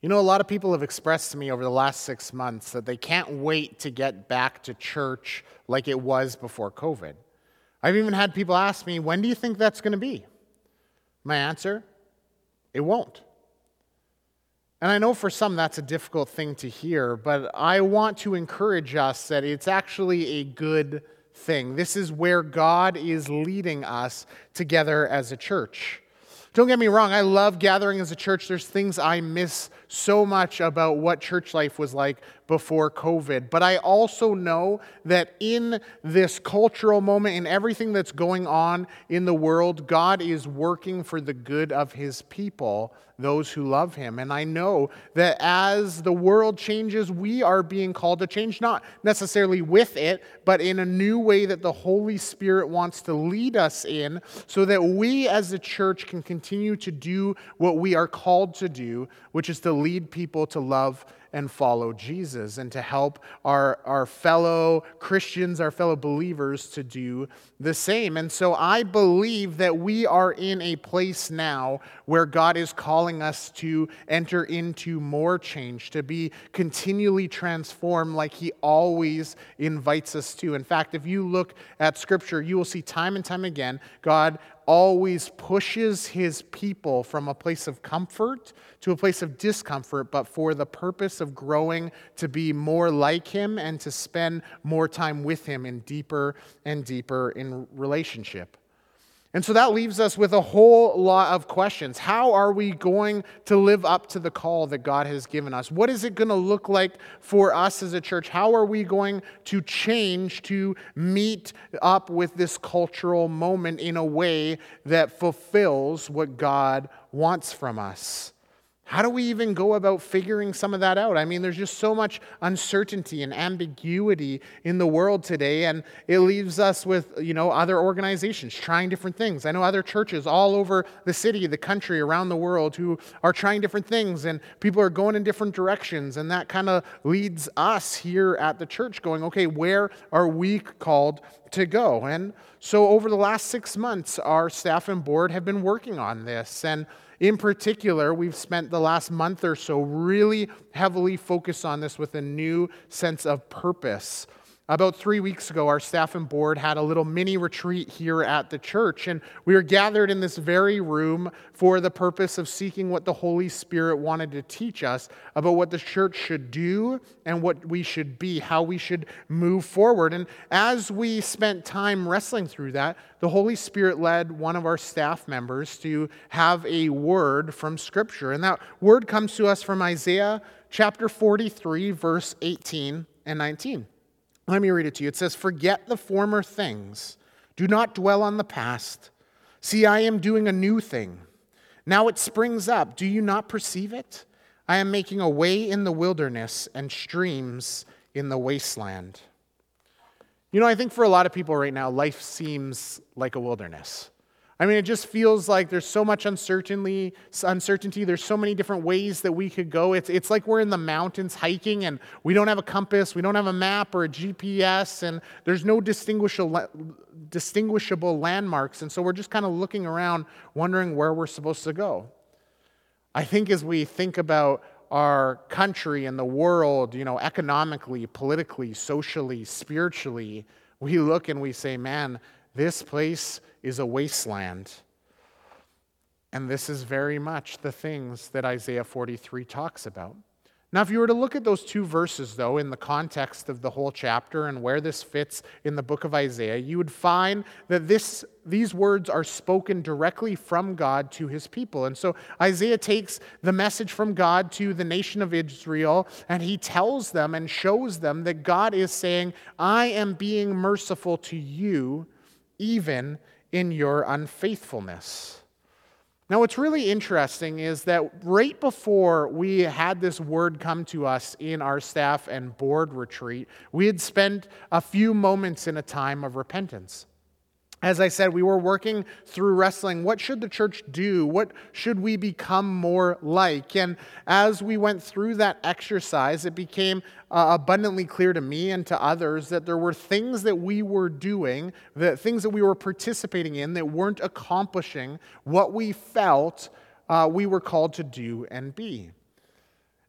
You know, a lot of people have expressed to me over the last six months that they can't wait to get back to church like it was before COVID. I've even had people ask me, when do you think that's going to be? My answer, it won't. And I know for some that's a difficult thing to hear, but I want to encourage us that it's actually a good thing. This is where God is leading us together as a church. Don't get me wrong, I love gathering as a church. There's things I miss so much about what church life was like before COVID. But I also know that in this cultural moment, in everything that's going on in the world, God is working for the good of his people, those who love him. And I know that as the world changes, we are being called to change, not necessarily with it, but in a new way that the Holy Spirit wants to lead us in, so that we as a church can continue to do what we are called to do, which is to lead people to love and follow Jesus and to help our, our fellow Christians, our fellow believers to do the same. And so I believe that we are in a place now where God is calling us to enter into more change, to be continually transformed like He always invites us to. In fact, if you look at Scripture, you will see time and time again God always pushes his people from a place of comfort to a place of discomfort, but for the purpose of growing to be more like him and to spend more time with him in deeper and deeper in relationship. And so that leaves us with a whole lot of questions. How are we going to live up to the call that God has given us? What is it going to look like for us as a church? How are we going to change to meet up with this cultural moment in a way that fulfills what God wants from us? How do we even go about figuring some of that out? I mean, there's just so much uncertainty and ambiguity in the world today, and it leaves us with, you know, other organizations trying different things. I know other churches all over the city, the country, around the world who are trying different things, and people are going in different directions, and that kind of leads us here at the church going, okay, where are we called to go? And so over the last six months, our staff and board have been working on this, and in particular, we've spent the last month or so really heavily focused on this with a new sense of purpose. About three weeks ago, our staff and board had a little mini retreat here at the church, and we were gathered in this very room for the purpose of seeking what the Holy Spirit wanted to teach us about what the church should do and what we should be, how we should move forward. And as we spent time wrestling through that, the Holy Spirit led one of our staff members to have a word from Scripture. And that word comes to us from Isaiah chapter 43, verse 18 and 19. Let me read it to you. It says, Forget the former things, do not dwell on the past. See, I am doing a new thing. Now it springs up. Do you not perceive it? I am making a way in the wilderness and streams in the wasteland. You know, I think for a lot of people right now, life seems like a wilderness. I mean, it just feels like there's so much uncertainty, uncertainty. There's so many different ways that we could go. It's, it's like we're in the mountains hiking and we don't have a compass, we don't have a map or a GPS, and there's no distinguishable, distinguishable landmarks. And so we're just kind of looking around, wondering where we're supposed to go. I think as we think about our country and the world, you know, economically, politically, socially, spiritually, we look and we say, man, this place is a wasteland. And this is very much the things that Isaiah 43 talks about. Now, if you were to look at those two verses, though, in the context of the whole chapter and where this fits in the book of Isaiah, you would find that this, these words are spoken directly from God to his people. And so Isaiah takes the message from God to the nation of Israel, and he tells them and shows them that God is saying, I am being merciful to you, even in your unfaithfulness. Now, what's really interesting is that right before we had this word come to us in our staff and board retreat, we had spent a few moments in a time of repentance. As I said, we were working through wrestling. What should the church do? What should we become more like? And as we went through that exercise, it became uh, abundantly clear to me and to others that there were things that we were doing, that things that we were participating in that weren't accomplishing what we felt uh, we were called to do and be.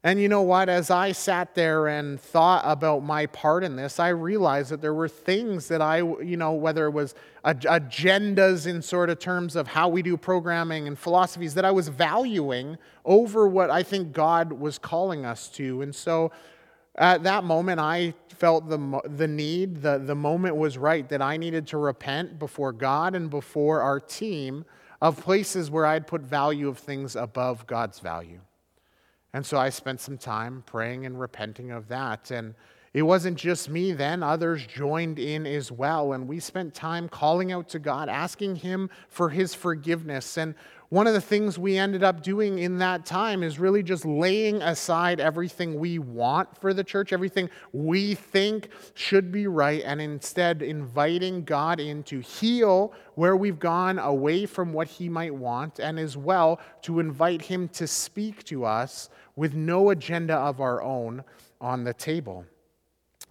And you know what? As I sat there and thought about my part in this, I realized that there were things that I, you know, whether it was agendas in sort of terms of how we do programming and philosophies that I was valuing over what I think God was calling us to. And so at that moment, I felt the, the need, the, the moment was right that I needed to repent before God and before our team of places where I'd put value of things above God's value. And so I spent some time praying and repenting of that. And it wasn't just me then, others joined in as well. And we spent time calling out to God, asking Him for His forgiveness. And one of the things we ended up doing in that time is really just laying aside everything we want for the church, everything we think should be right, and instead inviting God in to heal where we've gone away from what He might want, and as well to invite Him to speak to us with no agenda of our own on the table.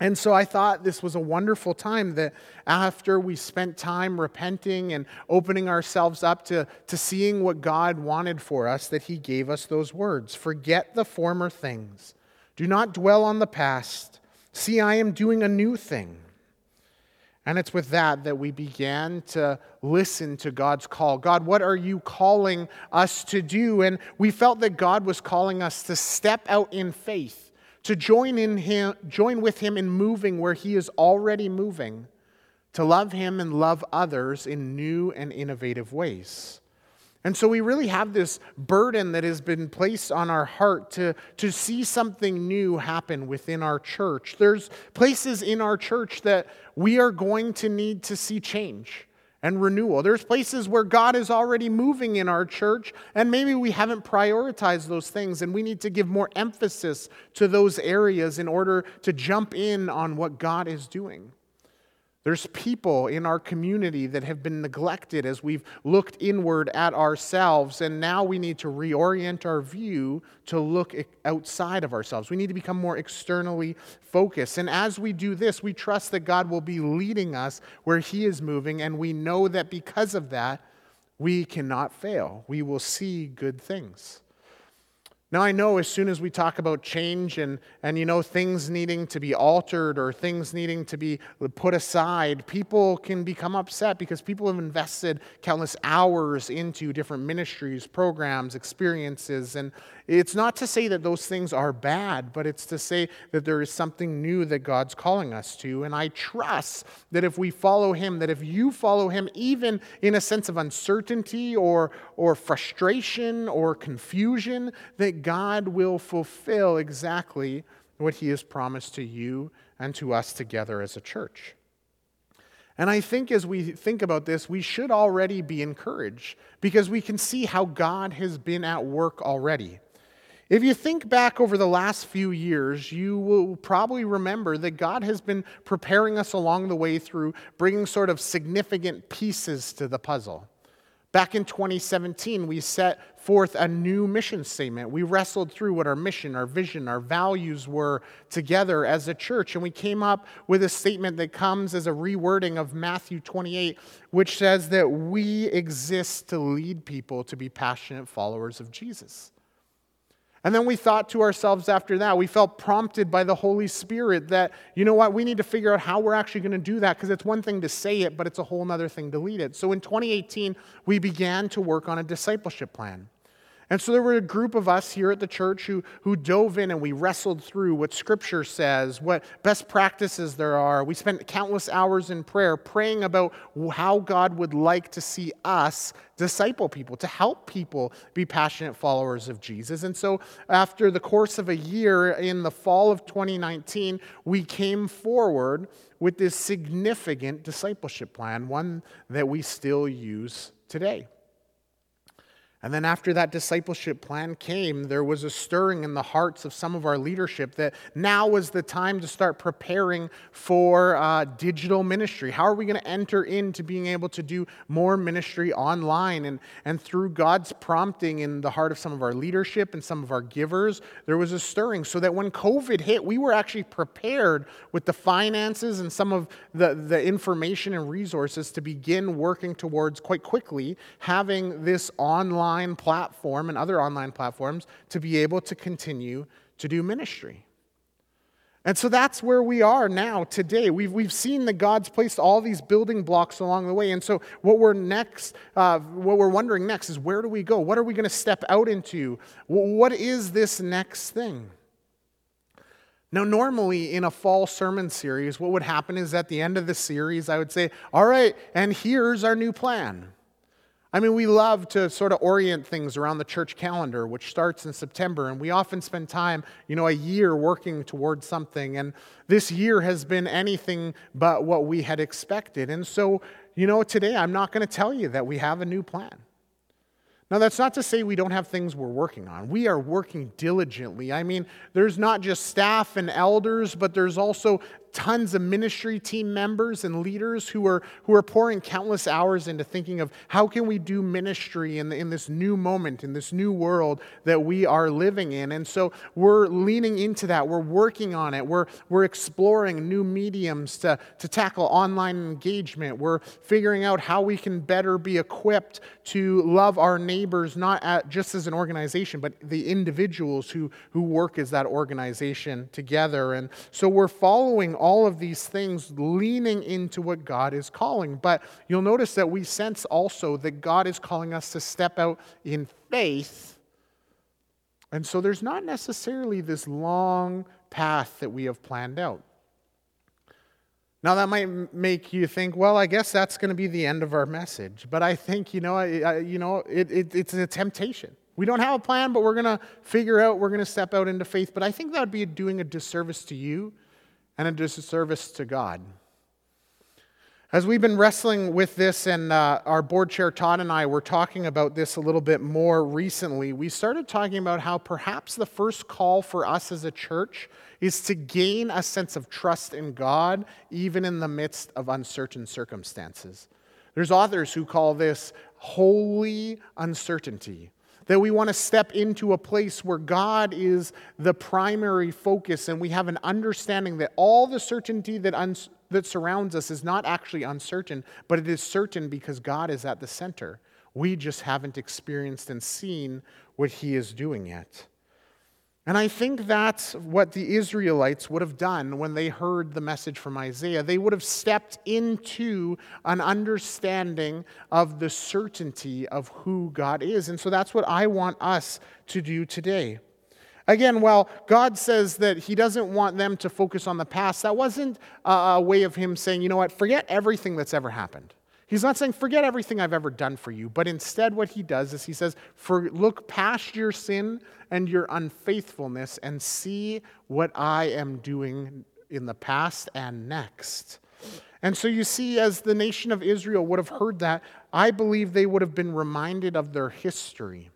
And so I thought this was a wonderful time that after we spent time repenting and opening ourselves up to, to seeing what God wanted for us, that He gave us those words Forget the former things, do not dwell on the past. See, I am doing a new thing. And it's with that that we began to listen to God's call. God, what are you calling us to do? And we felt that God was calling us to step out in faith, to join in him, join with him in moving where he is already moving, to love him and love others in new and innovative ways. And so we really have this burden that has been placed on our heart to, to see something new happen within our church. There's places in our church that we are going to need to see change and renewal. There's places where God is already moving in our church, and maybe we haven't prioritized those things, and we need to give more emphasis to those areas in order to jump in on what God is doing. There's people in our community that have been neglected as we've looked inward at ourselves, and now we need to reorient our view to look outside of ourselves. We need to become more externally focused. And as we do this, we trust that God will be leading us where He is moving, and we know that because of that, we cannot fail. We will see good things. Now, I know as soon as we talk about change and, and, you know, things needing to be altered or things needing to be put aside, people can become upset because people have invested countless hours into different ministries, programs, experiences. And it's not to say that those things are bad, but it's to say that there is something new that God's calling us to. And I trust that if we follow Him, that if you follow Him, even in a sense of uncertainty or, or frustration or confusion, that God will fulfill exactly what He has promised to you and to us together as a church. And I think as we think about this, we should already be encouraged because we can see how God has been at work already. If you think back over the last few years, you will probably remember that God has been preparing us along the way through bringing sort of significant pieces to the puzzle. Back in 2017, we set forth a new mission statement. We wrestled through what our mission, our vision, our values were together as a church, and we came up with a statement that comes as a rewording of Matthew 28, which says that we exist to lead people to be passionate followers of Jesus. And then we thought to ourselves after that, we felt prompted by the Holy Spirit that, you know what, we need to figure out how we're actually going to do that because it's one thing to say it, but it's a whole other thing to lead it. So in 2018, we began to work on a discipleship plan. And so there were a group of us here at the church who, who dove in and we wrestled through what Scripture says, what best practices there are. We spent countless hours in prayer praying about how God would like to see us disciple people, to help people be passionate followers of Jesus. And so after the course of a year in the fall of 2019, we came forward with this significant discipleship plan, one that we still use today. And then, after that discipleship plan came, there was a stirring in the hearts of some of our leadership that now was the time to start preparing for uh, digital ministry. How are we going to enter into being able to do more ministry online? And, and through God's prompting in the heart of some of our leadership and some of our givers, there was a stirring so that when COVID hit, we were actually prepared with the finances and some of the, the information and resources to begin working towards quite quickly having this online online platform and other online platforms to be able to continue to do ministry. And so that's where we are now today. We've, we've seen that God's placed all these building blocks along the way. And so what we're next, uh, what we're wondering next is where do we go? What are we going to step out into? What is this next thing? Now, normally in a fall sermon series, what would happen is at the end of the series, I would say, All right, and here's our new plan. I mean, we love to sort of orient things around the church calendar, which starts in September, and we often spend time, you know, a year working towards something. And this year has been anything but what we had expected. And so, you know, today I'm not going to tell you that we have a new plan. Now, that's not to say we don't have things we're working on. We are working diligently. I mean, there's not just staff and elders, but there's also tons of ministry team members and leaders who are, who are pouring countless hours into thinking of how can we do ministry in, the, in this new moment, in this new world that we are living in. And so we're leaning into that. We're working on it. We're, we're exploring new mediums to, to tackle online engagement. We're figuring out how we can better be equipped to love our neighbors, not at, just as an organization, but the individuals who, who work as that organization together. And so we're following all of these things leaning into what God is calling. But you'll notice that we sense also that God is calling us to step out in faith. And so there's not necessarily this long path that we have planned out. Now, that might make you think, well, I guess that's going to be the end of our message. But I think, you know, I, you know it, it, it's a temptation. We don't have a plan, but we're going to figure out, we're going to step out into faith. But I think that would be doing a disservice to you and a disservice to God. As we've been wrestling with this, and uh, our board chair Todd and I were talking about this a little bit more recently, we started talking about how perhaps the first call for us as a church is to gain a sense of trust in God, even in the midst of uncertain circumstances. There's authors who call this holy uncertainty that we want to step into a place where God is the primary focus and we have an understanding that all the certainty that, uns- that surrounds us is not actually uncertain, but it is certain because God is at the center. We just haven't experienced and seen what He is doing yet. And I think that's what the Israelites would have done when they heard the message from Isaiah. They would have stepped into an understanding of the certainty of who God is. And so that's what I want us to do today. Again, while God says that He doesn't want them to focus on the past, that wasn't a way of Him saying, you know what, forget everything that's ever happened. He's not saying, forget everything I've ever done for you, but instead, what he does is he says, for, look past your sin and your unfaithfulness and see what I am doing in the past and next. And so you see, as the nation of Israel would have heard that, I believe they would have been reminded of their history.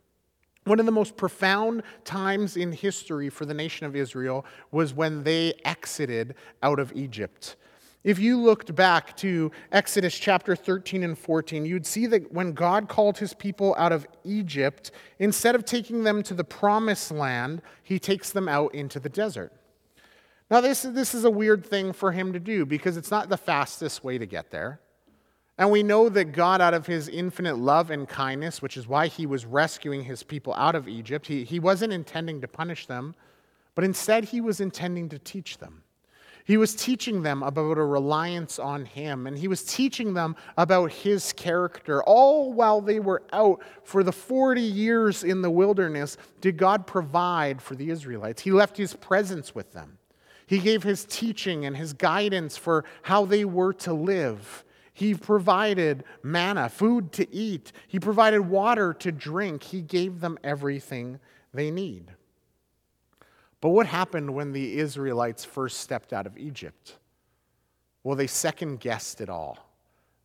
One of the most profound times in history for the nation of Israel was when they exited out of Egypt. If you looked back to Exodus chapter 13 and 14, you'd see that when God called his people out of Egypt, instead of taking them to the promised land, he takes them out into the desert. Now, this, this is a weird thing for him to do because it's not the fastest way to get there. And we know that God, out of his infinite love and kindness, which is why he was rescuing his people out of Egypt, he, he wasn't intending to punish them, but instead he was intending to teach them. He was teaching them about a reliance on Him, and He was teaching them about His character. All while they were out for the 40 years in the wilderness, did God provide for the Israelites. He left His presence with them. He gave His teaching and His guidance for how they were to live. He provided manna, food to eat. He provided water to drink. He gave them everything they need. But what happened when the Israelites first stepped out of Egypt? Well, they second guessed it all.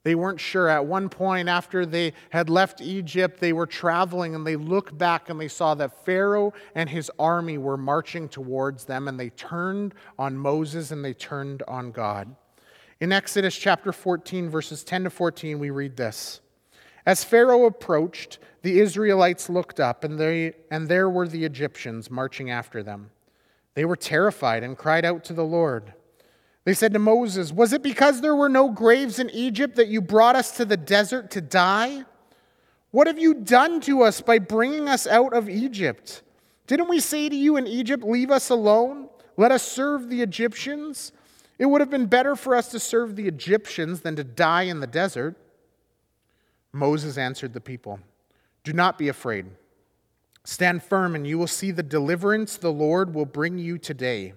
They weren't sure. At one point, after they had left Egypt, they were traveling and they looked back and they saw that Pharaoh and his army were marching towards them and they turned on Moses and they turned on God. In Exodus chapter 14, verses 10 to 14, we read this As Pharaoh approached, the Israelites looked up and, they, and there were the Egyptians marching after them. They were terrified and cried out to the Lord. They said to Moses, Was it because there were no graves in Egypt that you brought us to the desert to die? What have you done to us by bringing us out of Egypt? Didn't we say to you in Egypt, Leave us alone? Let us serve the Egyptians? It would have been better for us to serve the Egyptians than to die in the desert. Moses answered the people, Do not be afraid. Stand firm, and you will see the deliverance the Lord will bring you today.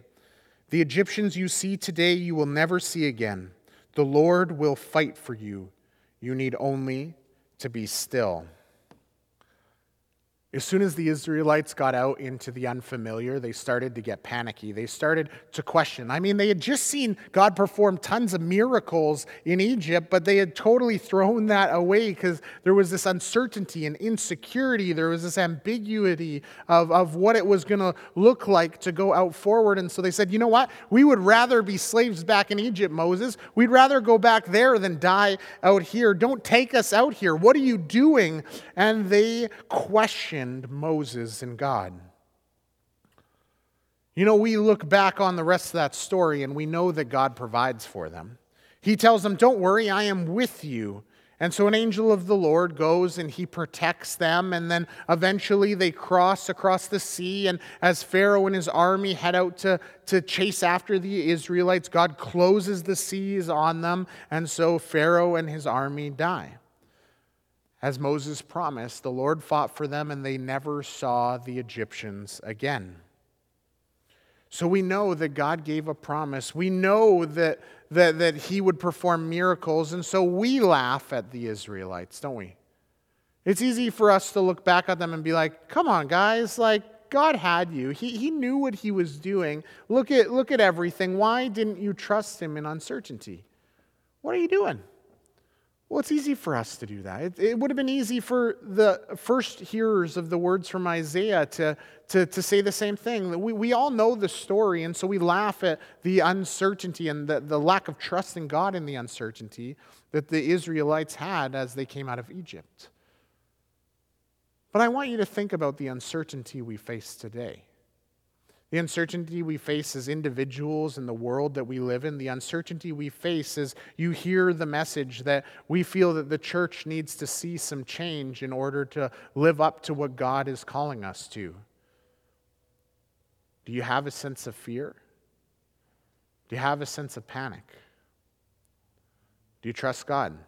The Egyptians you see today, you will never see again. The Lord will fight for you. You need only to be still. As soon as the Israelites got out into the unfamiliar, they started to get panicky. They started to question. I mean, they had just seen God perform tons of miracles in Egypt, but they had totally thrown that away because there was this uncertainty and insecurity. There was this ambiguity of, of what it was going to look like to go out forward. And so they said, you know what? We would rather be slaves back in Egypt, Moses. We'd rather go back there than die out here. Don't take us out here. What are you doing? And they questioned Moses and God. You know, we look back on the rest of that story and we know that God provides for them. He tells them, Don't worry, I am with you. And so an angel of the Lord goes and he protects them. And then eventually they cross across the sea. And as Pharaoh and his army head out to, to chase after the Israelites, God closes the seas on them. And so Pharaoh and his army die. As Moses promised, the Lord fought for them and they never saw the Egyptians again. So we know that God gave a promise. We know that, that, that He would perform miracles. And so we laugh at the Israelites, don't we? It's easy for us to look back at them and be like, come on, guys, like, God had you. He, he knew what He was doing. Look at, look at everything. Why didn't you trust Him in uncertainty? What are you doing? Well, it's easy for us to do that. It, it, would have been easy for the first hearers of the words from Isaiah to, to, to say the same thing. We, we all know the story, and so we laugh at the uncertainty and the, the lack of trust in God in the uncertainty that the Israelites had as they came out of Egypt. But I want you to think about the uncertainty we face today. The uncertainty we face as individuals in the world that we live in, the uncertainty we face as you hear the message that we feel that the church needs to see some change in order to live up to what God is calling us to. Do you have a sense of fear? Do you have a sense of panic? Do you trust God?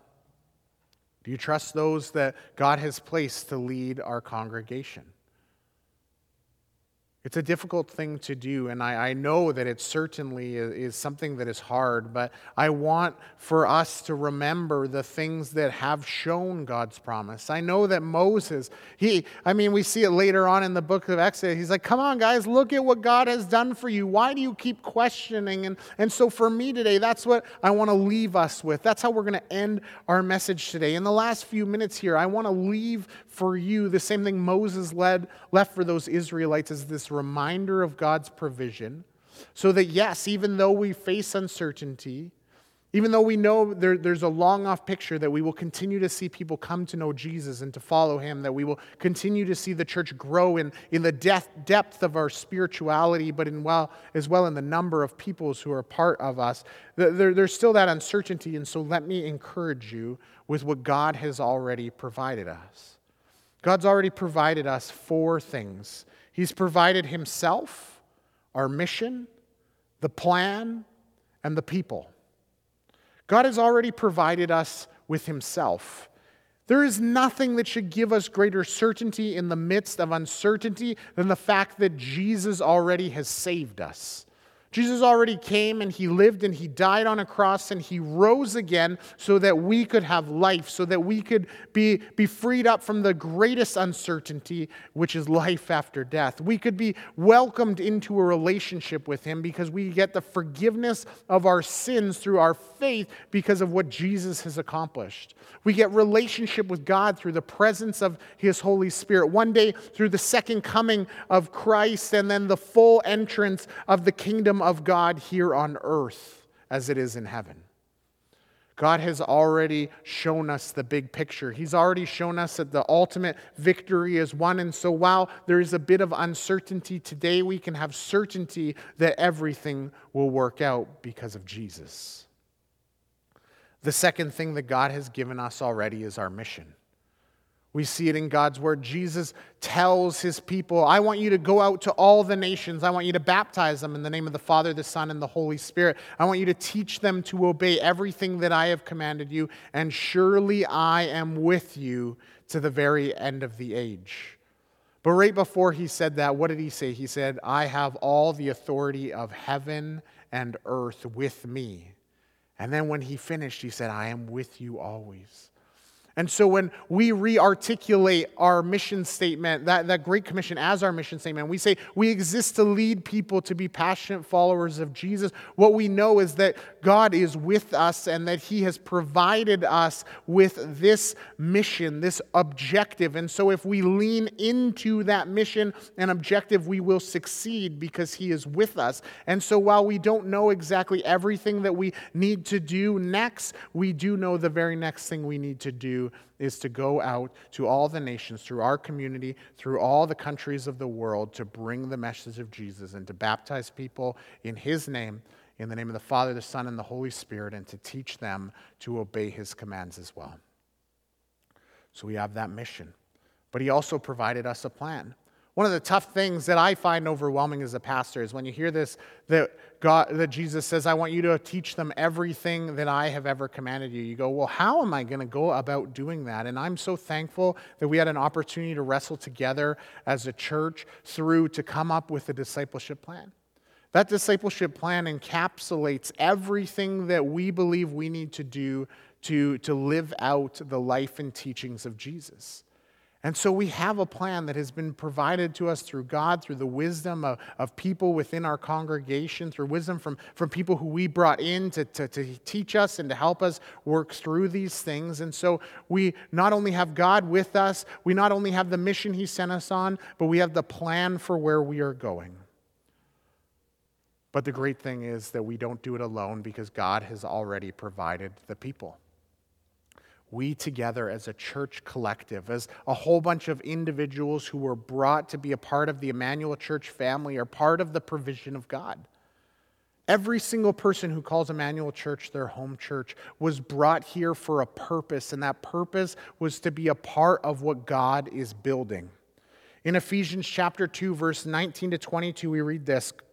Do you trust those that God has placed to lead our congregation? It's a difficult thing to do, and I, I know that it certainly is, is, something that is hard, but I want for us to remember the things that have shown God's promise. I know that Moses, he, I mean, we see it later on in the book of Exodus. He's like, come on, guys, look at what God has done for you. Why do you keep questioning? And, and so for me today, that's what I want to leave us with. That's how we're going to end our message today. In the last few minutes here, I want to leave for you the same thing Moses led, left for those Israelites as this reminder of God's provision, so that, yes, even though we face uncertainty, even though we know there, there's a long off picture that we will continue to see people come to know Jesus and to follow him, that we will continue to see the church grow in, in the depth, depth of our spirituality, but in well, as well in the number of peoples who are part of us, there, there's still that uncertainty. And so let me encourage you with what God has already provided us. God's already provided us four things He's provided Himself, our mission, the plan, and the people. God has already provided us with Himself. There is nothing that should give us greater certainty in the midst of uncertainty than the fact that Jesus already has saved us. Jesus already came and he lived and he died on a cross and he rose again so that we could have life, so that we could be, be freed up from the greatest uncertainty, which is life after death. We could be welcomed into a relationship with him because we get the forgiveness of our sins through our faith because of what Jesus has accomplished. We get relationship with God through the presence of his Holy Spirit. One day through the second coming of Christ and then the full entrance of the kingdom of God here on earth as it is in heaven. God has already shown us the big picture. He's already shown us that the ultimate victory is won. And so, while there is a bit of uncertainty today, we can have certainty that everything will work out because of Jesus. The second thing that God has given us already is our mission. We see it in God's word. Jesus tells his people, I want you to go out to all the nations. I want you to baptize them in the name of the Father, the Son, and the Holy Spirit. I want you to teach them to obey everything that I have commanded you, and surely I am with you to the very end of the age. But right before he said that, what did he say? He said, I have all the authority of heaven and earth with me. And then when he finished, he said, I am with you always. And so when we re articulate our mission statement, that, that Great Commission as our mission statement, we say we exist to lead people to be passionate followers of Jesus. What we know is that God is with us and that He has provided us with this mission, this objective. And so if we lean into that mission and objective, we will succeed because He is with us. And so while we don't know exactly everything that we need to do next, we do know the very next thing we need to do is to go out to all the nations, through our community, through all the countries of the world, to bring the message of Jesus and to baptize people in His name, in the name of the Father, the Son, and the Holy Spirit, and to teach them to obey His commands as well. So we have that mission. But He also provided us a plan. One of the tough things that I find overwhelming as a pastor is when you hear this that God that Jesus says, I want you to teach them everything that I have ever commanded you. You go, Well, how am I going to go about doing that? And I'm so thankful that we had an opportunity to wrestle together as a church through to come up with a discipleship plan. That discipleship plan encapsulates everything that we believe we need to do to, to live out the life and teachings of Jesus. And so we have a plan that has been provided to us through God, through the wisdom of, of people within our congregation, through wisdom from, from people who we brought in to, to, to teach us and to help us work through these things. And so we not only have God with us, we not only have the mission He sent us on, but we have the plan for where we are going. But the great thing is that we don't do it alone because God has already provided the people we together as a church collective, as a whole bunch of individuals who were brought to be a part of the Emmanuel Church family, are part of the provision of God. Every single person who calls Emmanuel Church their home church was brought here for a purpose, and that purpose was to be a part of what God is building. In Ephesians chapter 2, verse 19 to 22, we read this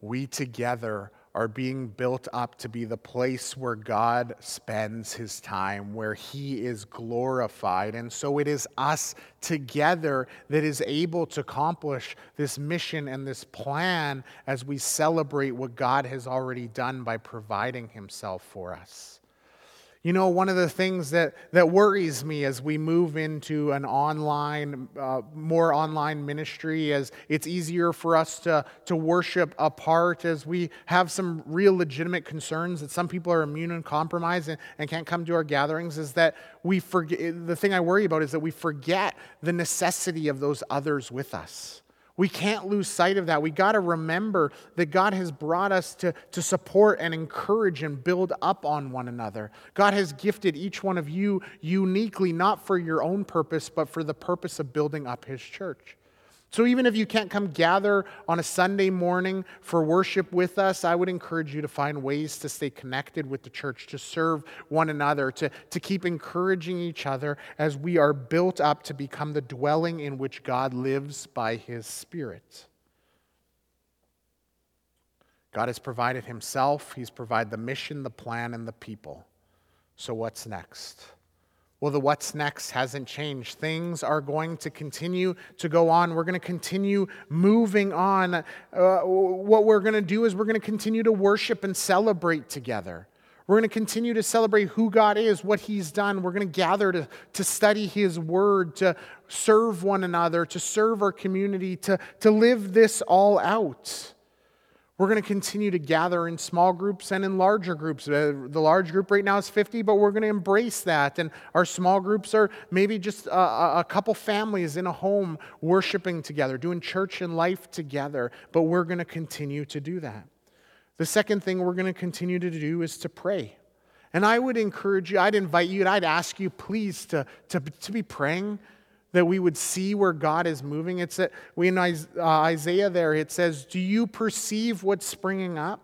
We together are being built up to be the place where God spends his time, where he is glorified. And so it is us together that is able to accomplish this mission and this plan as we celebrate what God has already done by providing himself for us. You know, one of the things that, that worries me as we move into an online, uh, more online ministry, as it's easier for us to, to worship apart, as we have some real legitimate concerns that some people are immune and compromised and, and can't come to our gatherings, is that we forget, the thing I worry about is that we forget the necessity of those others with us. We can't lose sight of that. We got to remember that God has brought us to, to support and encourage and build up on one another. God has gifted each one of you uniquely, not for your own purpose, but for the purpose of building up His church. So even if you can't come gather on a Sunday morning for worship with us, I would encourage you to find ways to stay connected with the church, to serve one another, to, to keep encouraging each other as we are built up to become the dwelling in which God lives by his Spirit. God has provided himself, he's provided the mission, the plan, and the people. So what's next? Well, the what's next hasn't changed. Things are going to continue to go on. We're going to continue moving on. Uh, what we're going to do is we're going to continue to worship and celebrate together. We're going to continue to celebrate who God is, what He's done. We're going to gather to, to study His Word, to serve one another, to serve our community, to, to live this all out. We're going to continue to gather in small groups and in larger groups. Uh, the large group right now is 50, but we're going to embrace that. And our small groups are maybe just a, a, couple families in a home worshiping together, doing church and life together. But we're going to continue to do that. The second thing we're going to continue to do is to pray. And I would encourage you, I'd invite you, and I'd ask you, please, to, to, to be praying that we would see where God is moving. It's we in uh, Isaiah there, it says, Do you perceive what's springing up?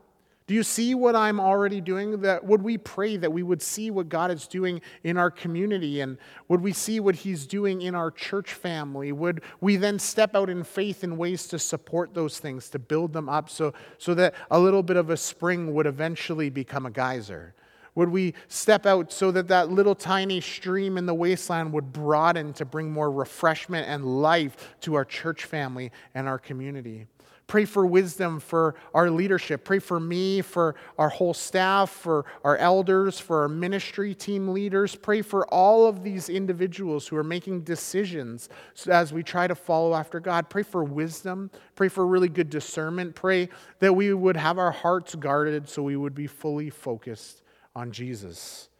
Do you see what I'm already doing? That would we pray that we would see what God is doing in our community and would we see what he's doing in our church family? Would we then step out in faith in ways to support those things, to build them up so, so that a little bit of a spring would eventually become a geyser? Would we step out so that that little tiny stream in the wasteland would broaden to bring more refreshment and life to our church family and our community? Pray for wisdom for our leadership. Pray for me, for our whole staff, for our elders, for our ministry team leaders. Pray for all of these individuals who are making decisions as we try to follow after God. Pray for wisdom. Pray for really good discernment. Pray that we would have our hearts guarded so we would be fully focused on Jesus.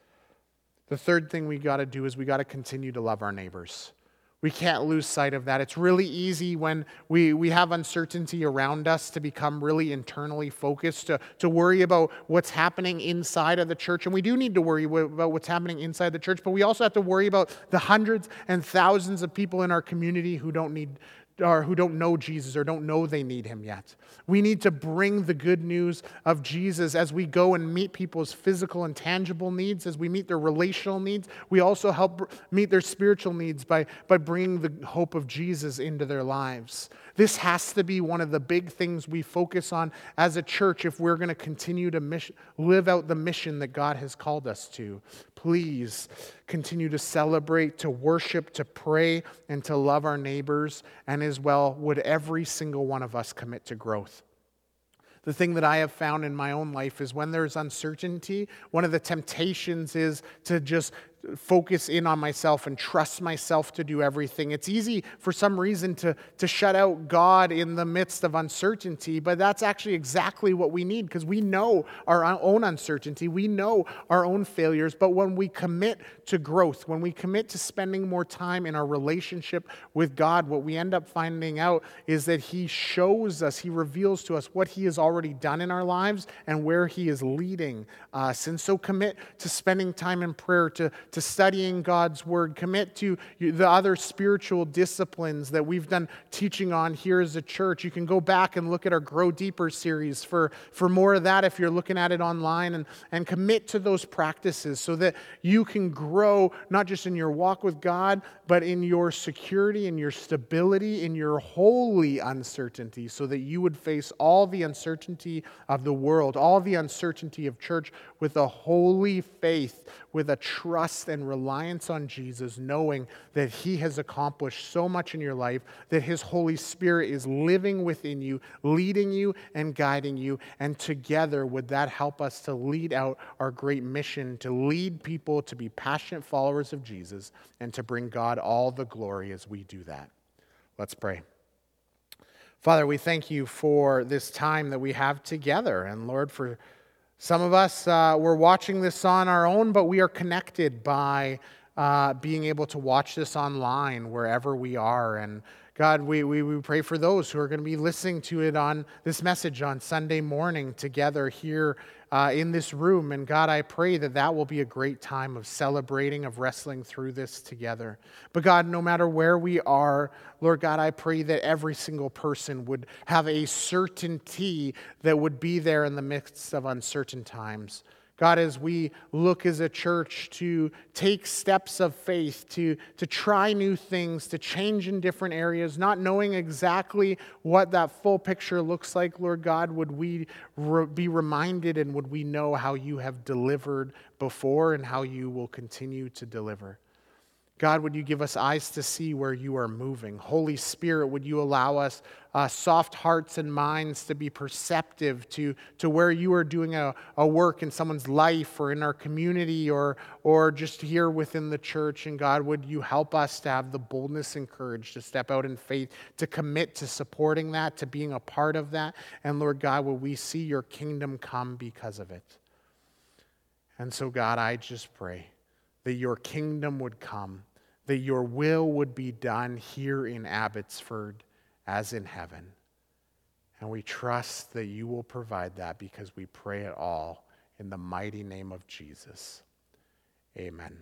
The third thing we got to do is we got to continue to love our neighbors. We can't lose sight of that. It's really easy when we, we have uncertainty around us to become really internally focused, to, to worry about what's happening inside of the church. And we do need to worry about what's happening inside the church, but we also have to worry about the hundreds and thousands of people in our community who don't need or who don't know Jesus or don't know they need him yet. We need to bring the good news of Jesus as we go and meet people's physical and tangible needs, as we meet their relational needs. We also help meet their spiritual needs by, by bringing the hope of Jesus into their lives. This has to be one of the big things we focus on as a church if we're going to continue to live out the mission that God has called us to. Please continue to celebrate, to worship, to pray, and to love our neighbors. And as well, would every single one of us commit to growth? the thing that I have found in my own life is when there's uncertainty, one of the temptations is to just focus in on myself and trust myself to do everything. It's easy for some reason to, to shut out God in the midst of uncertainty, but that's actually exactly what we need because we know our own uncertainty, we know our own failures. But when we commit to growth, when we commit to spending more time in our relationship with God, what we end up finding out is that He shows us, He reveals to us what He has already done in our lives and where He is leading us. And so commit to spending time in prayer, to, to studying God's Word. Commit to the other spiritual disciplines that we've done teaching on here as a church. You can go back and look at our Grow Deeper series for, for more of that if you're looking at it online and, and commit to those practices so that you can grow not just in your walk with God, but in your security, in your stability, in your holy uncertainty, so that you would face all the uncertainty of the world, all the uncertainty of church with a holy faith, with a trust and reliance on Jesus, knowing that He has accomplished so much in your life, that His Holy Spirit is living within you, leading you and guiding you. And together, would that help us to lead out our great mission, to lead people to be passionate followers of Jesus, and to bring God all the glory as we do that? Let's pray. Father, we thank you for this time that we have together. And Lord, for some of us, uh, we're watching this on our own, but we are connected by uh, being able to watch this online wherever we are. And God, we, we, we pray for those who are going to be listening to it on this message on Sunday morning together here uh, in this room. And God, I pray that that will be a great time of celebrating, of wrestling through this together. But God, no matter where we are, Lord God, I pray that every single person would have a certainty that would be there in the midst of uncertain times. God, as we look as a church to take steps of faith, to, to try new things, to change in different areas, not knowing exactly what that full picture looks like, Lord God, would we re- be reminded and would we know how you have delivered before and how you will continue to deliver? God, would you give us eyes to see where you are moving? Holy Spirit, would you allow us uh, soft hearts and minds to be perceptive to, to where you are doing a, a work in someone's life or in our community or, or just here within the church? And God, would you help us to have the boldness and courage to step out in faith, to commit to supporting that, to being a part of that? And Lord God, will we see your kingdom come because of it? And so, God, I just pray that your kingdom would come, that your will would be done here in Abbotsford as in heaven. And we trust that you will provide that because we pray it all in the mighty name of Jesus. Amen.